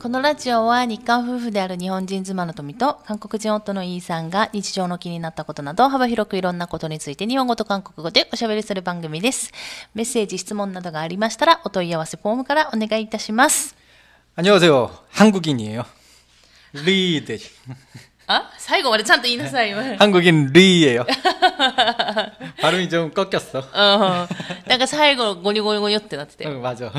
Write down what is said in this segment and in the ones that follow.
このラジオは日韓夫婦である日本人妻の富と韓国人夫のイーさんが日常の気になったことなど幅広くいろんなことについて日本語と韓国語でおしゃべりする番組です。メッセージ、質問などがありましたらお問い合わせフォームからお願いいたします。 안녕하세요. 한국인이에요. 리 대. あ最 後までちゃんと言いなさい。うん。 한국인 리예요. 발음이 좀 꺾였어. なんか最後ゴニョゴニョゴニョってなってて。 응, 맞아.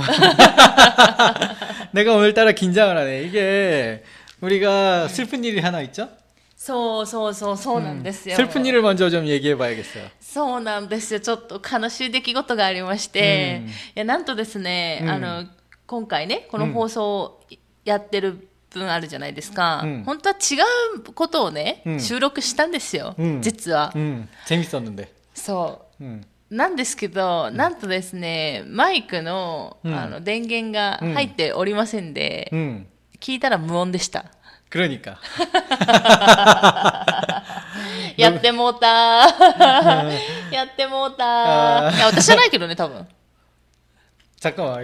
내가 오늘따라 긴장을 하네. 이게 우리가 슬픈 일이 하나 있죠? そうそうそう、そうなんですよ。 슬픈 일을 먼저 좀 얘기해 봐야겠어요. そうなんですよ。ちょっと悲しい出来事がありまして、うんいや、なんとですね、うんあの、今回ね、この放送をやってる 分あるじゃないですか。うん本当は違うことをね、うん収録したんですよ。うん実は。 음, 재밌었는데. そ 음. う。なんですけど、なんとですね、マイクの,、うんあの電源が入っておりませんで、 음. 聞いたら無音でした。 그러니까. やってもうたやってもうたあーいや、私じゃないけどね、多分。 잠깐만.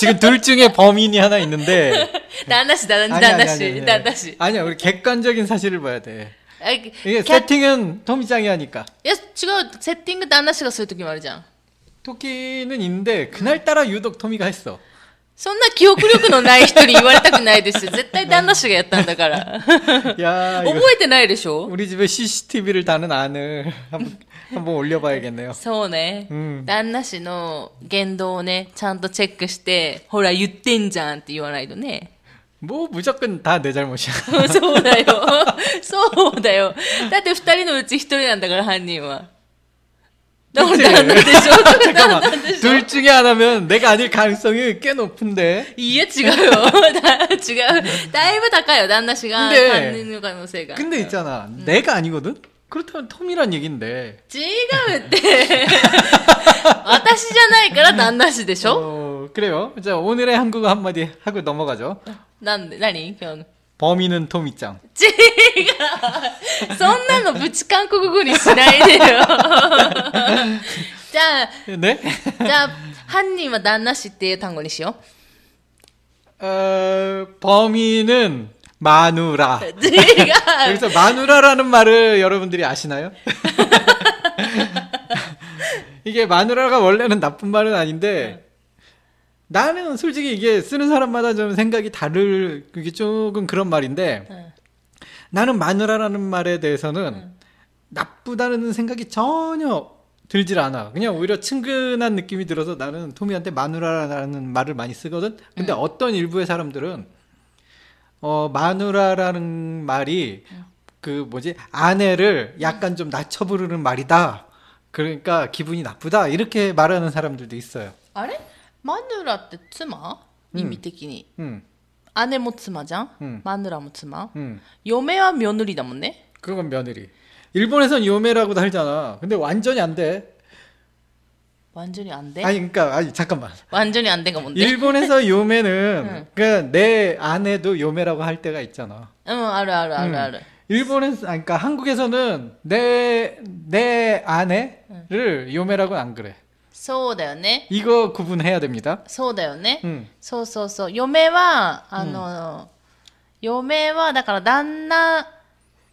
이- 지금 둘 중에 범인이 하나 있는데 旦那氏、旦那氏、旦那氏、旦那氏。 아니야, 우리 객관적인 사실을 봐야 돼. え 이게 キャ 세팅은 토미짱이 하니까. いや、違う、セッティング旦那氏がするときもあるじゃん。 토끼는 있는데 그날따라 유독 토미가 했어. そんな記憶力のない人に言われたくないですよ。絶対旦那氏がやったんだから。 야, 이거 覚えてないでしょ 우리 집에 CCTV를 다는 안을 한번, 한번 올려봐야겠네요. そうね。うん旦那氏の言動をね、ちゃんとチェックして、ほら言ってんじゃんって言わないとね。 뭐 무조건 다 내 잘못이야. そうだよ。そうだよ。だって二人のうち一人なんだから、犯人は。だから 그치? 旦那でしょ 잠깐만. 旦那でしょ 둘 중에 하나면 내가 아닐 가능성이 꽤 높은데. いいえ、違うよ。だ違う。だいぶ高いよ、旦那氏が。で犯人の可能性が。 근데 있잖아. 내가 아니거든? 그렇다면 톰이란 얘긴데. 찌가 왜 와타시잖아요. 그라 난나시 되죠? 어, 그래요. 자, 오늘의 한국어 한마디 하고 넘어가죠. 난, 나니, 그건. 범인은 톰이짱. 찌가. 썬나노 부치 한국어구리 시나이데요. 자. 네? 자, 한님은 난나시 때 단거리시요. 어, 범인은 마누라. 여기서 마누라라는 말을 여러분들이 아시나요? 이게 마누라가 원래는 나쁜 말은 아닌데 나는 솔직히 이게 쓰는 사람마다 좀 생각이 다를 그게 조금 그런 말인데 나는 마누라라는 말에 대해서는 나쁘다는 생각이 전혀 들질 않아. 그냥 오히려 친근한 느낌이 들어서 나는 토미한테 마누라라는 말을 많이 쓰거든. 근데 어떤 일부의 사람들은 어 마누라라는 말이 그 뭐지 아내를 약간 좀 낮춰 부르는 말이다. 그러니까 기분이 나쁘다 이렇게 말하는 사람들도 있어요. あれマヌラって妻意味的に。 음, 姉も妻じゃん、うんマヌラも妻 음. 嫁は며느리だもんね。 그건 며느리. 일본에선 요매라고도 하잖아. 근데 완전히 안 돼. 완전히안 돼? 아니 그러니까 아니 잠깐만. 완전히안 돼가 뭔데? 일본에서 요매는 응. 그 내 아내도 요매라고 할 때가 있잖아. 응, 알아, 알아, 알아, 알아. 일본에서 아니, 그러니까 한국에서는 내 내 아내를 요매라고는 안 그래. そうだよね。 이거 구분해야 됩니다. そうだよね。 응. そうそうそう。嫁は、あの、嫁は、だから旦那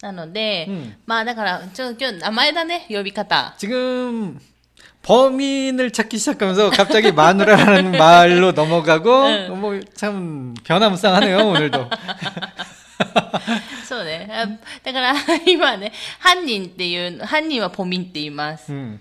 なので、うんまあだから、ちょ、今日名前だね、呼び方。 지금 범인을 찾기 시작하면서 갑자기 마누라라는 말로 넘어가고 응. 뭐 참 변화무쌍하네요 오늘도. そうね。あだから、今ね、犯人っていう、犯人はポミンって言います。 음.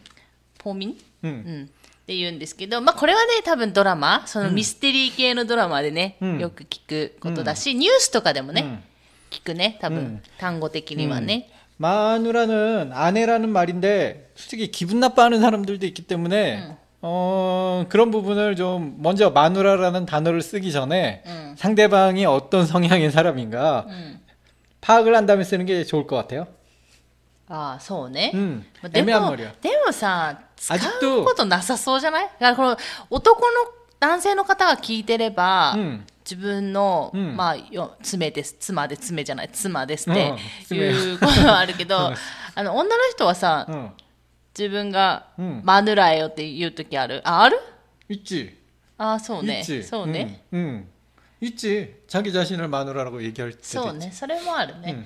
ポミン 음. うん。って言うんですけど、まあこれはね、多分ドラマ、そのミステリー系のドラマでね、うんよく聞くことだし、ニュースとかでもね、 음. 聞くね、多分、うん単語的にはね。 마누라는 아내라는 말인데 솔직히 기분 나빠하는 사람들도 있기 때문에 어 그런 부분을 좀 먼저 마누라라는 단어를 쓰기 전에 응. 상대방이 어떤 성향의 사람인가 うん。 파악을 한 다음에 쓰는 게 좋을 것 같아요. ああ、そうね。 음, まあで 애매한 も、 말이야. でもさ、使あじとうことなさそうじゃないだからこの男の男性の方が聞いてれば、 음, 自分の、うんまあ、よ妻です妻で妻じゃない妻ですってうんいうことはあるけど、あの女の人はさ 어, 自分がうんマヌラえよって言う時あるあある 있지, ああそうね 있지. そうね、 음, 음. 있지. 자기 자신을 마누라라고 얘기할 때도 そう 있지. ねそれもあるね、うん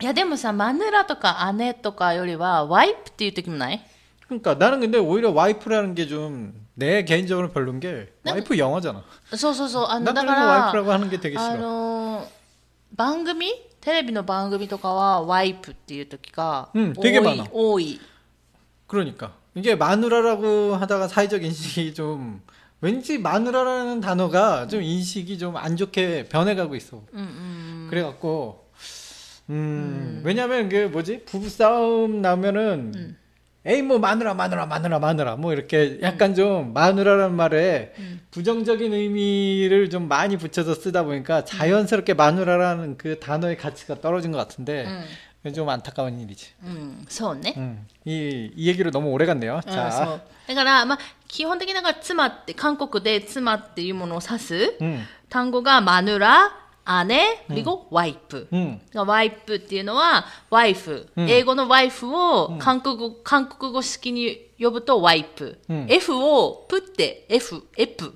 いやでもさマヌラとか姉とかよりはワイプっていう時もない 그러니까 나는 근데 오히려 와이프라는 게 좀 내 개인적으로 별론 게 와이프 영어잖아. そうそうそうあの 난 だ 그래서 から 와이프라고 하는 게 되게 あ 싫어. のー番組テレビの番組とかはワイプっていう時がうん多 되게 い 많아 多い 그러니까 이게 마누라라고 하다가 사회적 인식이 좀 왠지 마누라라는 단어가 좀 인식이 좀 안 좋게 변해가고 있어. うんうん、 그래갖고 음, 왜냐면 그 뭐지 부부 싸움 나면은 음. 에이 뭐 마누라 마누라 마누라 마누라 뭐 이렇게 약간 좀 마누라라는 말에 음. 부정적인 의미를 좀 많이 붙여서 쓰다 보니까 자연스럽게 마누라라는 그 단어의 가치가 떨어진 것 같은데 うん 좀 안타까운 일이지. うん、そうね、 음, 이, 이 얘기로 너무 오래 갔네요. うんそ 자, うだから、まあ、基本的ながら妻って韓国で妻っていうものを指す 음, 単語がマヌラ 姉、リゴ、ワイプ。ワイプっていうのは、ワイフ。英語のワイフを韓国語、韓国語式に呼ぶとワイプ。F をプって、F、エプ。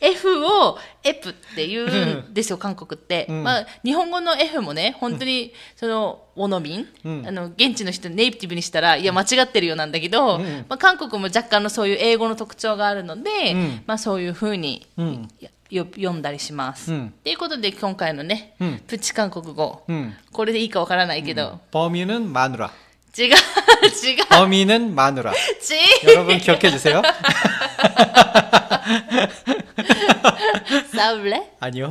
F をエプって言うんですよ、韓国って。うんまあ、日本語の F もね、本当に、その、ウォノミン、うんあの、現地の人ネイティブにしたら、いや、間違ってるようなんだけど、うんまあ、韓国も若干のそういう英語の特徴があるので、うんまあ、そういうふうに、 음, よ読んだりします。うんということで、今回のね、 음, プチ韓国語。 음. これでいいかわからないけど。 범인은 마누라. 違う、違う、 범인은 마누라. ち 여러분 기억해 주세요. サブレ 아니요.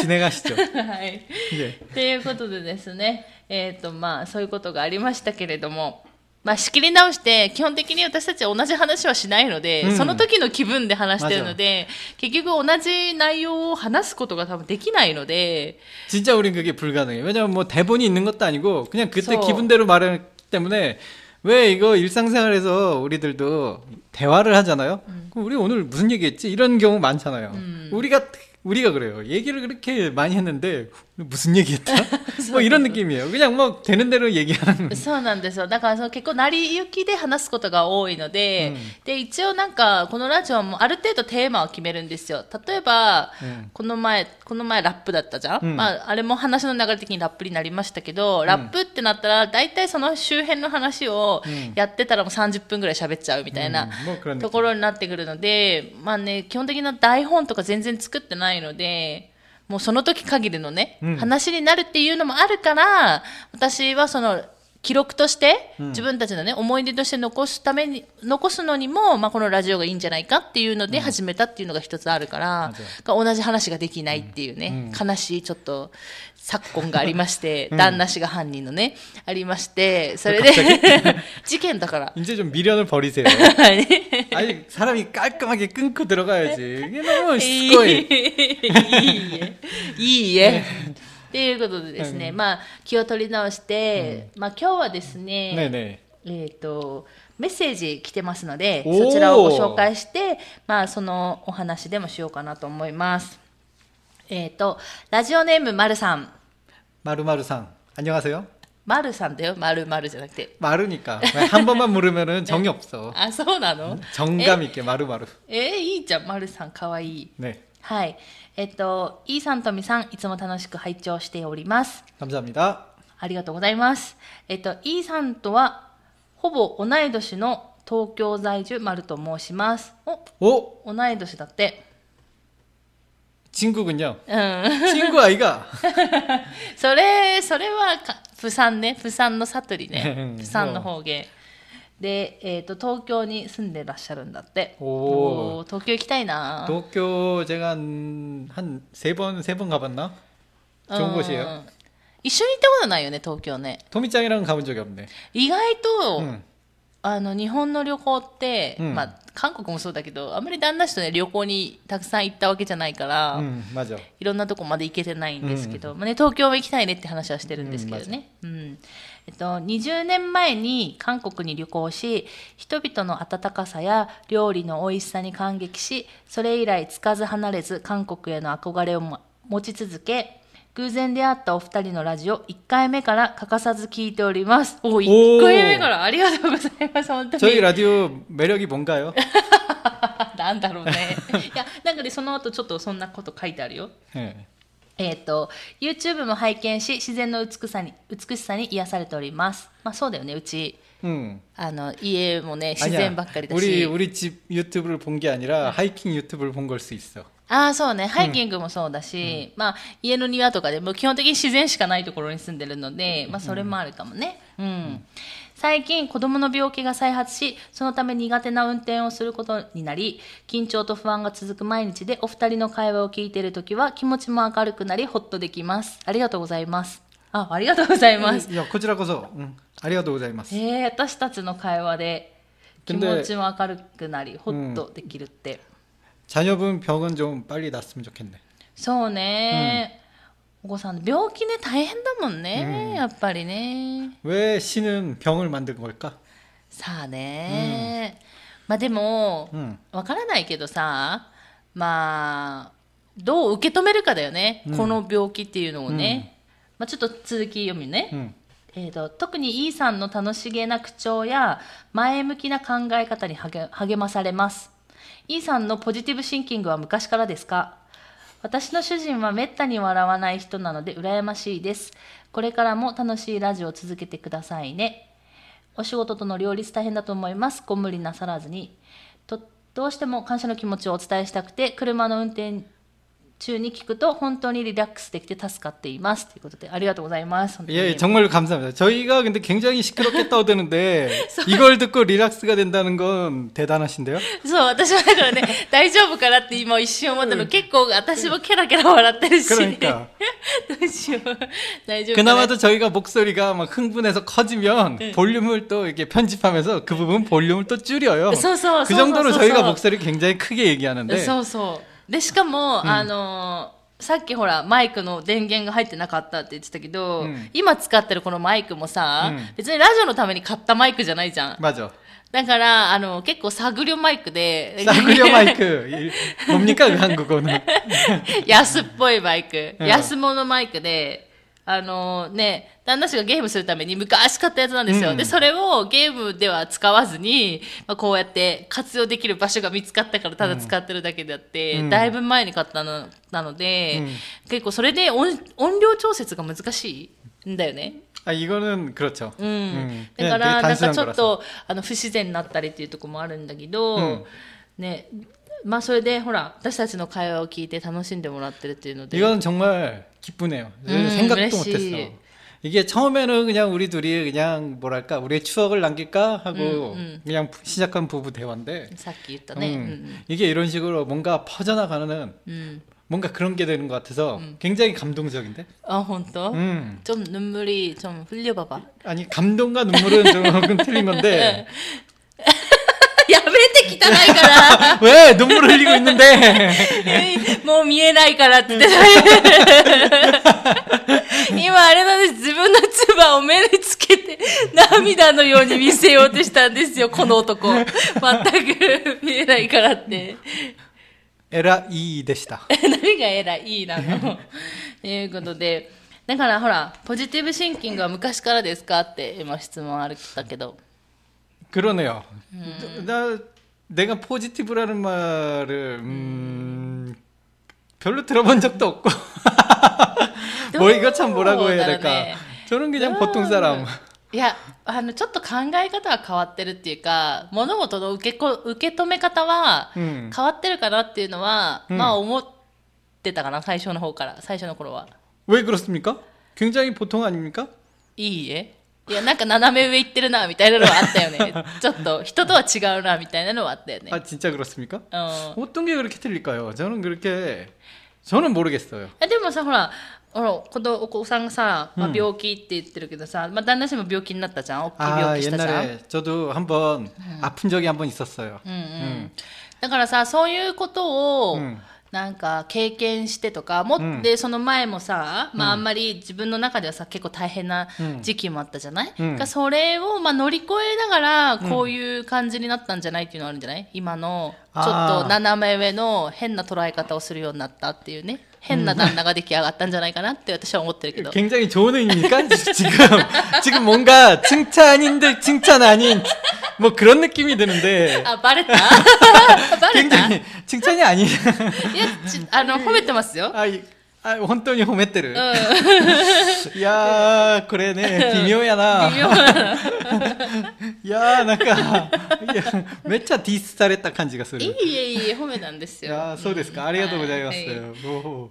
진행하시죠. はい。 예. ということでですね、えっ、と、まあ、そういうことがありましたけれども、まあ、仕切り直して、基本的に私たちは同じ話はしないので、うんその時の気分で話してるので、結局同じ内容を話すことが多分できないので、 진짜 우린 그게 불가능해. 왜냐면 뭐 대본이 있는 것도 아니고 그냥 그때 그래서- 기분대로 말했기 때문에 왜 이거 일상생활에서 우리들도 대화를 하잖아요. 그럼 우리 오늘 무슨 얘기했지? 이런 경우 많잖아요. 우리가 우리가 그래요. 얘기를 그렇게 많이 했는데 무슨 얘기했다? 뭐 이런 느낌이에요. 그냥 뭐 되는 대로 얘기하는. そうなんですよ。だからその結構成り行きで話すことが多いので、で、一応なんかこのラジオもある程度テーマを決めるんですよ。例えば、うんこの前、この前ラップだったじゃん、うんまあ、あれも話の流れ的にラップになりましたけど、ラップってなったら大体その周辺の話をやってたらもう30分ぐらい喋っちゃうみたいな。 음, 뭐 그런 と 느낌. ころになってくるので、まあね、基本的な台本とか全然作ってない いので、もうその時限りのね、うん。話になるっていうのもあるから、私はその、記録として、うん。自分たちのね、思い出として残すために、残すのにも、まあ、このラジオがいいんじゃないかっていうので始めたっていうのが一つあるから、が同じ話ができないっていうね、悲しいちょっと、昨今がありまして、旦那氏が犯人のね、ありまして、それで、事件だから。이제좀미련을버리세요 아니사람이깔끔하게끊고들어가야지이게너무시끄러い。いえ。っていうことでですね、まあ、気を取り直して、まあ、今日はですね、えっ、と、メッセージ来てますので、そちらをご紹介して、まあ、そのお話でもしようかなと思います。えっ、と、ラジオネームまるさん。마루마루상 안녕하세요. まるさんだよ、まるまるじゃなくて。 마르니까 한 번만 물으면은 정이 없어. あ、そうなの 정감 있게 마루마루. え、えいいじゃん、まるさん、かわいい。 네, はい。えっ、と、イーさんとみさん、いつも楽しく拝聴しております。 감사합니다. ありがとうございます。えっと、イーさんとは、ほぼ同い年の東京在住丸と申します。お、 오, 同い年だって。 친구군요. うん。 친구 아이가. それ、それはか、プサンね。プサンのサトリうねん。プサンの方言。で、えっ、と、東京に住んでらっしゃるんだって。おーー東京行きたいな 도쿄 제가 한 세 번 세 번 가봤나? うん 좋은 곳이에요. 一緒に行ったことないよね、東京ね。 토미짱이랑 가본 적이 없네. 意外と、 응. あの日本の旅行って、うん、まあ、韓国もそうだけどあんまり旦那氏と、ね、旅行にたくさん行ったわけじゃないから、うん、いろんなとこまで行けてないんですけど、うん、まあね、東京も行きたいねって話はしてるんですけどね、うん。えっと、20年前に韓国に旅行し人々の温かさや料理の美味しさに感激しそれ以来つかず離れず韓国への憧れを持ち続け偶然出会ったお二人のラジオ1回目から欠かさず聞いております。お、1回目からありがとうございます。本当に。 저희 라디오 매력이 뭔가요? なんだろうね。いや、なんかで、その後ちょっとそんなこと書いてあるよ。 네. えっ、と、YouTube も拝見し、自然の美しさに、美しさに癒されております。まあそうだよね、うち、 응. あの、家もね、自 아니야. 然ばっかりだ 우리 し。 우리 집 유튜브를 본 게 아니라 하이킹 유튜브를 본 걸 수 있어. ああそうね。ハイキングもそうだし、まあ、家の庭とかでも基本的に自然しかないところに住んでるので、まあ、それもあるかもね。うん。最近子供の病気が再発しそのため苦手な運転をすることになり緊張と不安が続く毎日でお二人の会話を聞いている時は気持ちも明るくなりほっとできます。ありがとうございます。あありがとうございます。いやこちらこそ、うん、ありがとうございます。えー、私たちの会話で気持ちも明るくなりほっとできるって、 자녀분 병은 좀 빨리 낫으면 좋겠네. そうね、お子さん病気ね大変だもんね、やっぱりね 왜 신은 병을 만든 걸까? さあね、まあでも、うんわからないけどさまあどう受け止めるかだよね、この病気っていうのをね、まあ、ちょっと続き読むね、 응. えー、と特に E さんの楽しげな口調や前向きな考え方に励励まされます E さんのポジティブシンキングは昔からですか？私の主人はめったに笑わない人なので羨ましいです。これからも楽しいラジオを続けてくださいね。お仕事との両立大変だと思います。ご無理なさらずに。とどうしても感謝の気持ちをお伝えしたくて車の運転中に聞くと本当にリラックスできて助かっていますということでありがとうございます本当に 예, 정말 감사합니다. 저희가 근데 굉장히 시끄럽게 떠드는데 이걸 듣고 리락스가 된다는 건 대단하신데요? そう、私はだからね、大丈夫かなって今一瞬思ったの、結構私もケラケラ笑ってるし。 그러니까 どうしよう。大丈夫かな 그나마도 저희가 목소리가 막 흥분해서 커지면 볼륨을 또 이렇게 편집하면서 그 부분 볼륨을 또 줄여요. そうそう、 그 そうそう 정도로 そう 저희가 목소리 굉장히 크게 얘기하는데 そうそう。 でしかも、うん、あのさっきほらマイクの電源が入ってなかったって言ってたけど、うん、今使ってるこのマイクもさ、うん、別にラジオのために買ったマイクじゃないじゃん。だから、あの、結構探りョマイクで。探りョマイク。もか、韓国の。安っぽいマイク。安物マイクで、あのね、旦那氏がゲームするために昔買ったやつなんですよ。うんで、それをゲームでは使わずに、まあ、こうやって活用できる場所が見つかったからただ使ってるだけであって、うんだいぶ前に買ったのなので、うん結構それで音音量調節が難しいんだよね。 아 이거는 그렇죠. うん。 음, だ 그냥 から、 되게 なんか 단순한 ちょっ 거라서. と、あの、不自然になったりっていうところもあるんだけど、うんね、 まあそれで、ほら、私たちの会話を聞いて楽しんでもらってるっていうので。 이건 정말 기쁘네요. 음, 생각도 그랬지. 못했어. 이게 처음에는 그냥 우리 둘이 그냥 뭐랄까 우리의 추억을 남길까 하고 음, 그냥 부- 시작한 부부 대화인데 さっき言ったね。 음, うん 이게 이런 식으로 뭔가 퍼져나가는 うん。うん。 뭔가 그런 게 되는 것 같아서 굉장히 감동적인데. あ、本当？ 음. 좀 눈물이 좀 흘려봐봐. 아니 감동과 눈물은 조금 틀린 건데 やめて 汚いから왜 눈물을 흘리고 있는데 もう見えないからって言ってた。今あれなんです。自分の唾を目につけて涙のように見せようとしたんですよ、この男。全く見えないからって。 에라 이 되시다. 何が偉いいいなの。ということで。だからほら、ポジティブシンキングは昔からですかって今質問あるったけど。 그러네요. 나 내가 포지티브라는 말을 음, 별로 들어본 적도 없고 뭐 이거 참 뭐라고 해야 될까? 네. 저는 그냥 보통 사람. いや、あの、ちょっと考え方は変わってるっていうか、物事の受けこ受け止め方はうん変わってるかなっていうのは、うんまあ思っ てたかな、最初の方から、最初の頃は。 왜 그렇습니까? 굉장히 보통 아닙니까? いいえ。 いや、なんか斜め上行ってるな、みたいなのはあったよね。ちょっと、人とは違うな、みたいなのはあったよね。 아 진짜 그렇습니까? うん。 어떤 게 그렇게 틀릴까요? 저는 그렇게 저는 모르겠어요. えでもさ、ほら、ほら、子供お子さんがさ、まあ、病気って言ってるけどさ、まあ、旦那氏も病気になったじゃん。大きい 아 病気したじゃん。 옛날에 저도 한번 아픈 적이 한 번 있었어요. うんうん。だからさ、そういうことを、うん なんか経験してとか、もっうんで、その前もさ、まああんまり自分の中ではさ、結構大変な時期もあったじゃない、うん。それをまあ乗り越えながら、こういう感じになったんじゃないっていうのはあるんじゃない？今の、ちょっと斜め上の変な捉え方をするようになったっていうね。変な旦那が出来上がったんじゃないかなって私は思ってるけど。 굉장히 좋은 의미니까 지금 지금 뭔가 칭찬인데 칭찬 아닌 뭐 그런 느낌이 드는데 あ、バレたバレたい 굉장히 칭찬이 아니 や、ちあの、褒めてますよ。 아, 이- 아 혼돈이 호메테르 うん。 야 그래네 비묘야나 微妙な。 야 나까 매차 디스 잘했다 간지가 い 소리 いえいいえ、褒めなんですよ。 야 소데스까 아리가또 はい 고자이마스요 오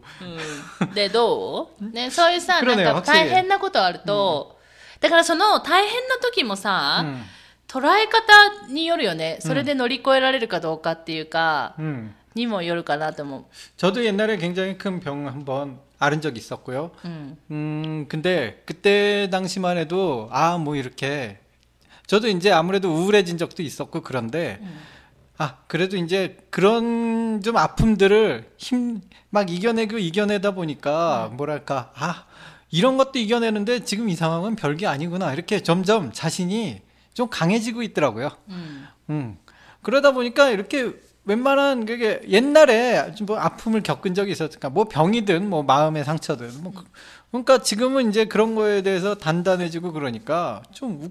うんで、どうね、そういうさ、黒ねなんか 확실히 大変なことあると、だからその大変な時もさ、 음, 捉え方によるよね。それで乗り越えられるかどうかっていうか、 음. にもよるかなと思う。 저도 옛날에 굉장히 큰 병 한번 앓은 적이 있었고요 うん。 음, 근데 그때 당시만 해도 아, 뭐 이렇게 저도 이제 아무래도 우울해진 적도 있었고 그런데 아, 그래도 이제 그런 좀 아픔들을 힘 막 이겨내고 이겨내다 보니까 뭐랄까 아, 이런 것도 이겨내는데 지금 이 상황은 별게 아니구나. 이렇게 점점 자신이 좀 강해지고 있더라고요. うん。 음. 그러다 보니까 이렇게 웬만한 그게 옛날에 좀뭐 아픔을 겪은 적이 있었으니까 뭐 병이든 뭐 마음의 상처든 뭐 그- 그러니까 지금은 이제 그런 거에 대해서 단단해지고 그러니까 좀 우,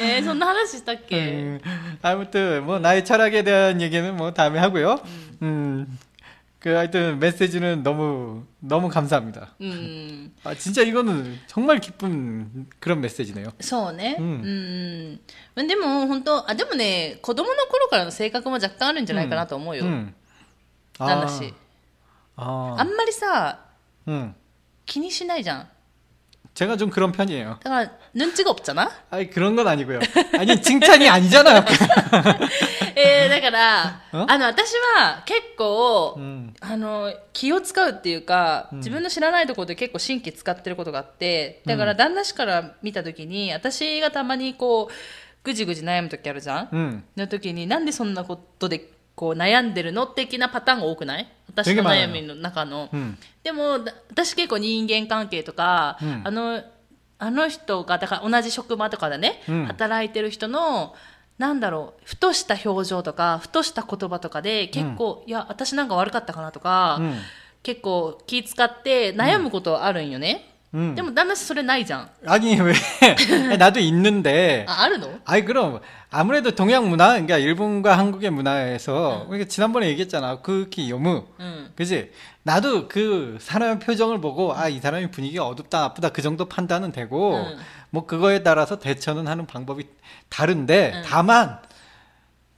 えー、そんな話したっけ、 음, 아무튼 뭐 나의 철학에 대한 얘기는 뭐 다음에 하고요. 음, 그 하여튼 메시지는 너무 너무 감사합니다. うん。 아 진짜 이거는 정말 기쁜 그런 메시지네요. そうね。ううんん。でも、本当あ、でもね、子供の頃からの性格も若干あるんじゃないかなと思うよ。 음. 旦那氏。 아, あんまりさ、 음. 気にしないじゃん。 제가 좀 그런 편이에요. だから、눈치가 없잖아? 아니 그런 건 아니고요. 아니 칭찬이 아니잖아요. えー、だから、んあの、私は結構、 음. あの、気を使うっていうか、うん自分の知らないところで結構神経使ってることがあって、だから旦那氏から見たときに、私がたまにこう、ぐじぐじ悩むときあるじゃん 음. の時に、なんでそんなことで こう悩んでるの的なパターンが多くない？私の悩みの中の。 음. でも、だ私結構人間関係とか、うんあの、あの人が、だから同じ職場とかでね、うん働いてる人の、なんだろう、ふとした表情とか、ふとした言葉とかで、結構、いや、私なんか悪かったかなとか、 음. 結構気使って悩むことあるんよね。 음. でも旦那氏それないじゃん。 아니 왜 나도 있는데 あ、あるの 아이 그럼 아무래도 동양 문화 그러니까 일본과 한국의 문화에서 우리가 지난번에 얘기했잖아 그기 요무 うん。 그지 나도 그 사람의 표정을 보고 아 이 사람이 분위기가 어둡다 나쁘다 그 정도 판단은 되고 응. 뭐 그거에 따라서 대처는 하는 방법이 다른데 응. 다만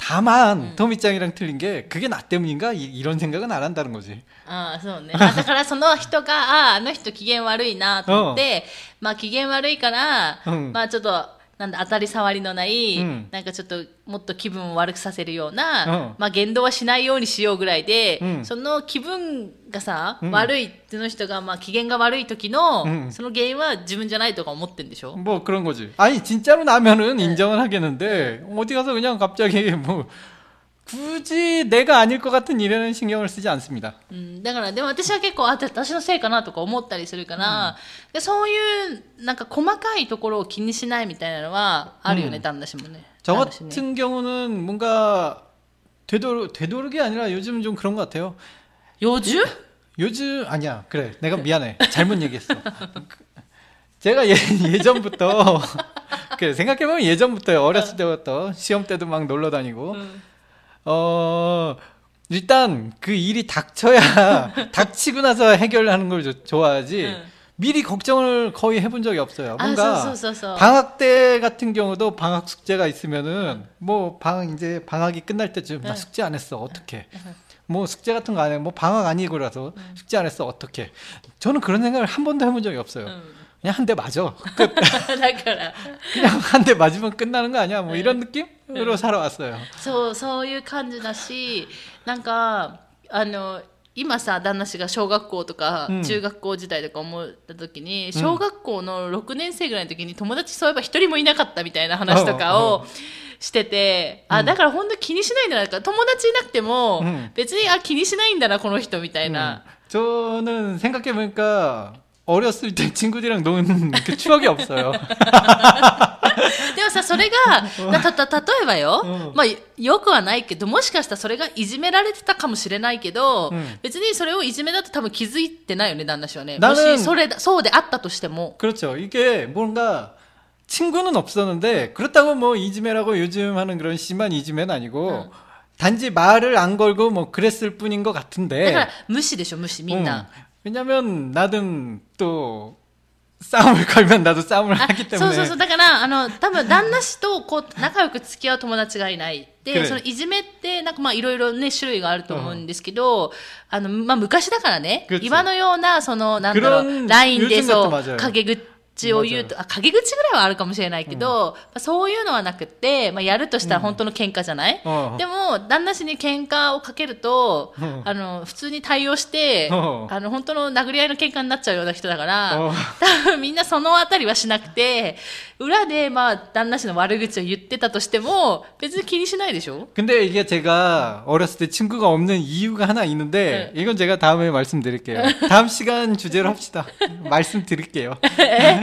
다만 토미짱이랑 틀린 게 그게 나 때문인가 이, 이런 생각은 안 한다는 거지 ああ、そうね。あだからその人が、ああ、あの人機嫌悪いなと思って、まあ機嫌悪いから、うんまあちょっと、 なんだ当たり障りのない、うんなんかちょっともっと気分を悪くさせるような、うんまあ言動はしないようにしようぐらいで、うんその気分がさ、うん悪いその人がまあ機嫌が悪い時の、うんその原因は自分じゃないとか思ってんでしょ、 뭐 그런 거지. 아니 진짜로 나면은 인정을 하겠는데 어디 가서 그냥 갑자기 뭐 굳이 내가 아닐 것 같은 일에는 신경을 쓰지 않습니다. うん、だからでも私は結構あ私のせいかなとか思ったりするから、でそういうなんか細かいところを気にしないみたいなのはあるよね、うん旦那氏もね 저 旦那氏ね 같은 경우는 뭔가 되도록 되도록이 아니라 요즘은 좀 그런 것 같아요. 幼獣 요즘 아니야 그래 내가 미안해 잘못 얘기했어. 제가 예, 예전부터 그래 생각해보면 예전부터 어렸을 때부터 시험 때도 막 놀러 다니고 어, 일단 그 일이 닥쳐야 닥치고 나서 해결하는 걸 저, 좋아하지. 응. 미리 걱정을 거의 해본 적이 없어요. 뭔가 아, so, so, 방학 때 같은 경우도 방학 숙제가 있으면은 뭐 방 이제 방학이 끝날 때쯤 응. 나 숙제 안 했어 어떻게? 뭐 숙제 같은 거 안 해. 뭐 방학 아니고라서 숙제 안 했어 어떻게? 저는 그런 생각을 한 번도 해본 적이 없어요. 그냥 한 대 맞아. 끝. 그냥 한 대 맞으면 끝나는 거 아니야? 뭐 이런 느낌? 으로 살아왔어요. そうそういう感じだしなんかあの今さ旦那氏が小学校とかうん中学校時代とか思った時に、小学校の6年生ぐらいの時に友達そういえば一人もいなかったみたいな話とかをしてて、あだから本当に気にしないんだな友達いなくても、うん別にあ気にしないんだなこの人みたいな、 저는 생각해 보니까 어렸을 때 친구들이랑 노는 그 추억이 없어요. でもさそれがたた例えばよ、うんまあ、よくはないけどもしかしたらそれがいじめられてたかもしれないけど、うん別にそれをいじめだと多分気づいてないよね旦那氏はね 나는 もしそれだそうであったとしても 그렇죠. 이게 뭔가 친구는 없었는데 그렇다고 뭐 이지매라고 요즘 하는 그런 심한 이지매는 아니고 응. 단지 말을 안 걸고 뭐 그랬을 뿐인 것 だか 같은데 ら無視でしょ無視みんな、 응. 왜냐면 나는 또 싸움을 걸면 나도 싸움을 あ 하기 そう 때문에 そうそうだからあの多分旦那氏とこう仲良く付き合う友達がいないで、くれそのいじめってなんかまあいろいろね種類があると思うんですけど、あのまあ昔だからね 그렇지 今のようなそのなんだろ 그런 う LINE で 요즘 そう 같은 맞아요. 陰口 を言うとあ陰口ぐらいはあるかもしれないけど、まあそういうのはなくて、まあ、やるとしたら本当の喧嘩じゃない、うんでも旦那氏に喧嘩をかけると、うんあの普通に対応して、うんあの本当の殴り合いの喧嘩になっちゃうような人だから、うん多分みんなそのあたりはしなくて、裏でまあ旦那氏の悪口を言ってたとしても、別に気にしないでしょ 근데 이게 제가 어렸을 때 친구가 없는 이유가 하나 있는데 이건 제가 다음에 말씀드릴게요. 다음 시간 주제로 합시다. 말씀드릴게요.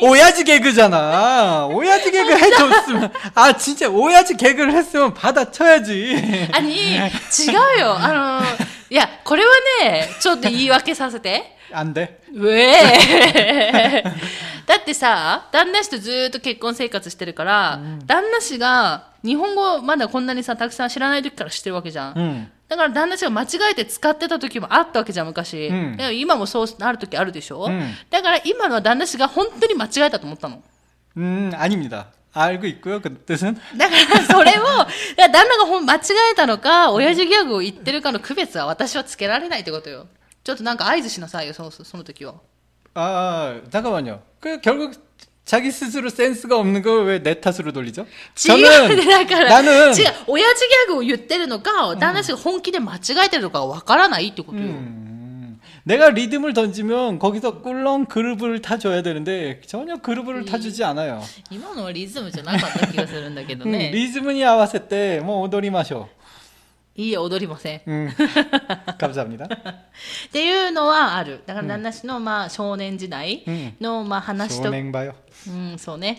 오야지 개그잖아. 오야지 개그 해줬으면 아 진짜 오야지 개그를 했으면 받아쳐야지. あに、違うよ。あの、いや、これはね、ちょっと言い訳させて。 안 돼. うえだってさ、旦那氏とずーっと結婚生活してるから、旦那氏が日本語まだこんなにさ、たくさん知らない時から知ってるわけじゃん。 응. だから旦那氏が間違えて使ってた時もあったわけじゃん、昔。うんでも今もそうなる時あるでしょ、うんだから今のは旦那氏が本当に間違えたと思ったの。 음 아닙니다. 알고 있고요. 그 뜻은 だからそれを、いや旦那がほん間違えたのか、親父ギャグを言ってるかの区別は私はつけられないってことよ。ちょっとなんか合図しなさいよ、そのその時は。 아 잠깐만요. 그 결국 자기 스스로 센스가 없는 걸 왜 내 탓으로 돌리죠? 違うね、だから。 나는 違う。親父ギャグを言ってるのか、旦那氏が本気で間違えてるのかわからないってことよ。 음, 내가 리듬을 던지면 거기서 꿀렁 그루브를 타줘야 되는데 전혀 그루브를 타주지 않아요. 今のはリズムじゃなかった気がするんだけど 음, ね。 리즘은이 아와세 때뭐 오도리 마셔. いいえ、踊りません。 음, 감사합니다. っていうのはある。だから旦那氏のまあ少年時代のまあ話と、 소냉 봐요. うん、そうね。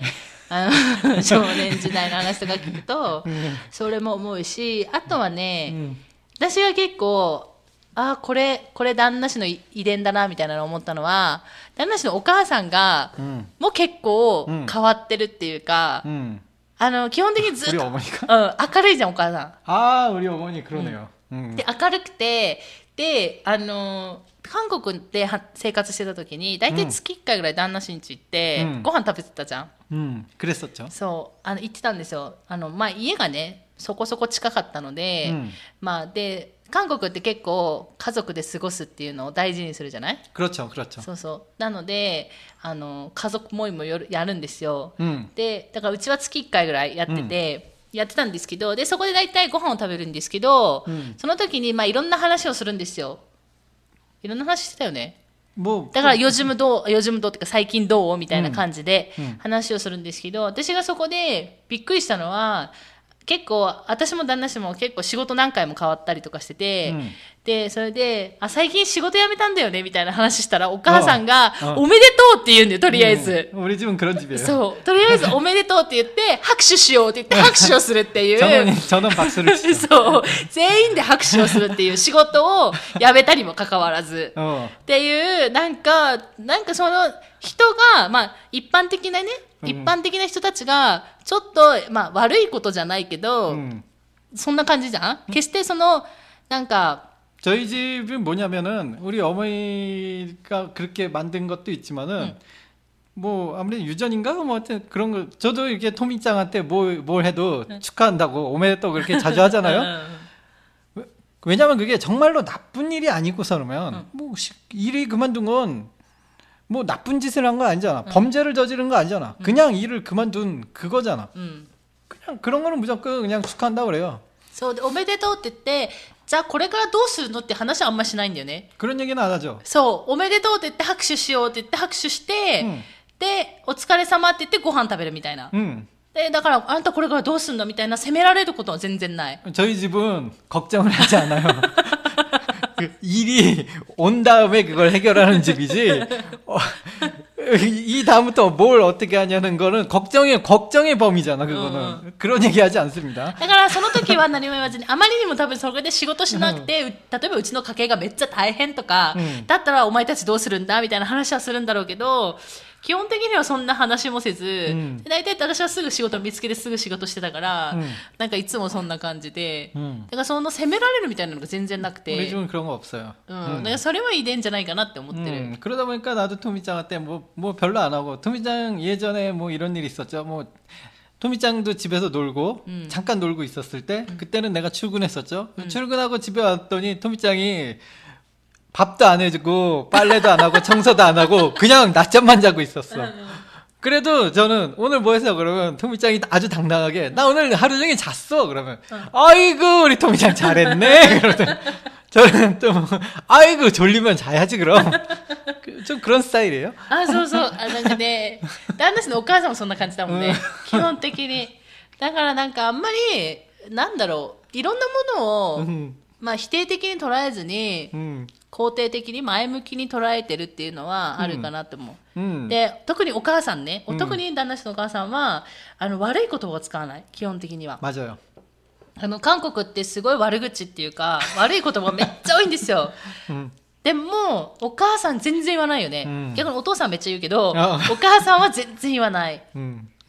あの少年時代の話とか聞くと、それも思うし、あとはね、 음, 私は結構、ああ、これ、これ旦那氏の遺伝だな、みたいなのを思ったのは、旦那氏のお母さんが、 음, もう結構うん変わってるっていうか、 음. あの、基本的にずっ 우리 と、 어머니가 うん、明るいじゃん、お母さ 아 우리 어머니 그러네요. 음. ん。で、明るくて、で、あの、韓国では生活してた時に、大体月1回ぐらい旦那氏んち行って、うんご飯食べてたじゃん。 음, 그랬었죠. そう、あの、行ってたんですよ。あの、まあ、家がね、そこそこ近かったので、うんまあ、で、 韓国って結構家族で過ごすっていうのを大事にするじゃない 그렇죠, 그렇죠. そうそう。なので、あの、家族もいもよるやるんですよ。 음, で、だからうちは月1回ぐらいやってて、やってたんですけど、で、そこで大体ご飯を食べるんですけど、うんその時に、まあ、いろんな話をするんですよ。いろんな話してたよね。 뭐 だから、よじむどう、よじむどうっていうか、最近どうみたいな感じでうんうん話をするんですけど、私がそこでびっくりしたのは、 結構、私も旦那氏も結構仕事何回も変わったりとかしてて、で、それで、あ、最近仕事辞めたんだよねみたいな話したら、お母さんが、うんおめでとうって言うんだよ、とりあえず。 음, 우리 집은 그런 집이에요. そう。とりあえず、おめでとうって言って、拍手しようって言って、拍手をするっていう。 전원 전원 박수를 치죠. そう。全員で拍手をするっていう仕事を辞めたにもかかわらず。 어, っていう、なんか、なんかその人が、まあ、一般的なね、うん一般的な人たちが、ちょっと、まあ、悪いことじゃないけど、 음. そんな感じじゃん決してその、なんか、 저희 집은 뭐냐면은 우리 어머니가 그렇게 만든 것도 있지만은 뭐 아무래도 유전인가 뭐 하여튼 그런 거 저도 이렇게 토미짱한테 뭘, 뭘 해도 축하한다고 오메데또 그렇게 자주 하잖아요. 왜냐면 그게 정말로 나쁜 일이 아니고서 그러면 뭐 시- 일이 그만둔 건 뭐 나쁜 짓을 한 거 아니잖아. 범죄를 저지른 거 아니잖아. 그냥 일을 그만둔 그거잖아. うん。 그냥 그런 거는 무조건 그냥 축하한다고 그래요. そうで、おめでとうって言って、 じゃあこれからどうするのって話はあんましないんだよね。 그런 얘기는 안 하죠. そう、おめでとうって言って拍手しようって言って拍手して、うんで、お疲れ様って言ってご飯食べるみたいな。 음. で、だから、あんたこれからどうすんのみたいな責められることは全然ない。 저희 집은 걱정을 하지 않아요. 그 일이 온 다음에 그걸 해결하는 집이지. 어, 이 다음부터 뭘 어떻게 하냐는 거는 걱정의 걱정의 범위잖아. 그거는 그런 얘기하지 않습니다. だからその時は何も言わずに、あまりにも多分それで仕事しなくて、う例えばうちの家計がめっちゃ大変とか、うんだったらお前たちどうするんだみたいな話はするんだろうけど、 基本的にはそんな話もせず、んで大体私はすぐ仕事見つけてすぐ仕事してたから、うんなんかいつもそんな感じで、 음. だからその責められるみたいなのが全然なく 우리 て、 집은 그런 거 없어요. うん、だからそれはいいでんじゃないかなって思ってる。 음, 그러다 보니까 나도 토미짱한테 뭐, 뭐 별로 안 하고 토미짱 예전에 뭐 이런 일이 있었죠. 뭐 토미짱도 집에서 놀고 잠깐 놀고 있었을 때 그때는 내가 출근했었죠. 출근하고 집에 왔더니 토미짱이 밥도 안 해주고 빨래도 안 하고 청소도 안 하고 그냥 낮잠만 자고 있었어. 그래도 저는 오늘 뭐 했어 그러면 토미짱이 아주 당당하게 나 오늘 하루 종일 잤어 그러면 아이고 우리 토미짱 잘했네 그러더니 저는 또 아이고 졸리면 자야지 그럼 그- 좀 그런 스타일이에요 あ、そうそう。あなんかね、旦那氏のお母さんもそんな感じだもんね。うん基本的に。だからなんかあんまり、なんだろう、いろんなものを、 음, まあ、否定的に捉えずに、うん、肯定的に前向きに捉えてるっていうのはあるかなと思う、うん、で特にお母さんね、特に旦那氏のお母さんはあの悪い言葉を使わない。基本的には。あの韓国ってすごい悪口っていうか悪い言葉めっちゃ多いんですよ、でもお母さん全然言わないよね、逆にお父さんめっちゃ言うけどお母さんは全然言わない、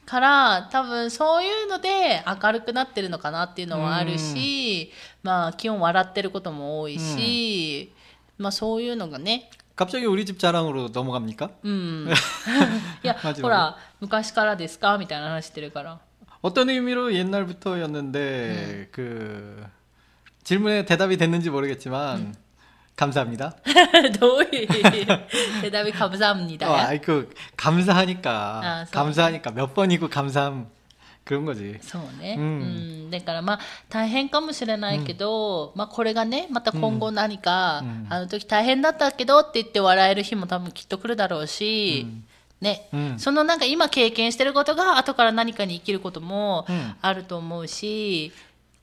から多分そういうので明るくなってるのかなっていうのはあるし、まあ基本笑ってることも多いし、まあそういうのがね、 갑자기 우리 집 자랑으로 넘어갑니까? うん。いや、マジでほら、昔からですかみたいな話してるから。 어떤 의미로 옛날부터였는데 그 질문에 대답이 됐는지 모르겠지만 감사합니다. どういう대답이 감사합니다. 어, 아이 그 감사하니까 아, 서- 감사하니까 몇 번이고 감사함 그런 거지. そうね、ううんんだからまあ大変かもしれないけど、まあこれがねまた今後何か、うんあの時大変だったけどって言って笑える日も多分きっと来るだろうし、ね、うんそのなんか今経験してることが後から何かに生きることもうんあると思うし、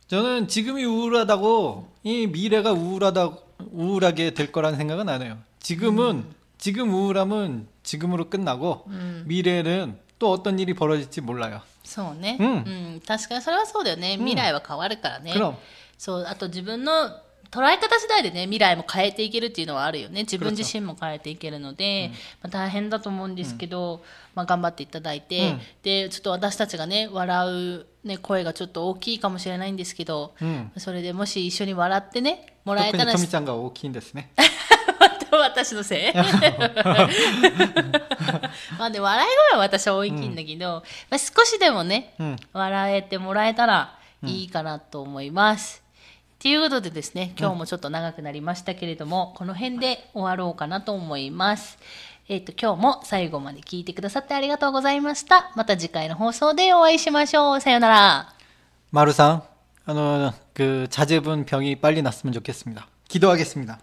저는 지금이 우울하다고 이 미래가 우울하다 우울하게 될 거라는 생각은 안 해요. 지금은 지금 우울함은 지금으로 끝나고 うん、 미래는 또 어떤 일이 벌어질지 몰라요. そうね、うん。うん確かにそれはそうだよね。未来は変わるからね、그럼そうあと自分の捉え方次第でね、未来も変えていけるっていうのはあるよね。自分自身も変えていけるので、まあ、大変だと思うんですけど、まあ、頑張っていただいて、うん。で、ちょっと私たちがね、笑う、ね、声がちょっと大きいかもしれないんですけど、うん。それでもし一緒に笑ってね、もらえたら、富ちゃんが大きいんですね。私のせいまあね、笑い声は私は大きいんだけど、まあ、少しでもね、うん。笑えてもらえたらいいかなと思います。ということでですね、今日もちょっと長くなりましたけれども、この辺で終わろうかなと思います。えっ、と、今日も最後まで聞いてくださってありがとうございました。また次回の放送でお会いしましょう。さようなら。 마루상, 어, 그 자제분 병이 빨리 났으면 좋겠습니다. 기도하겠습니다.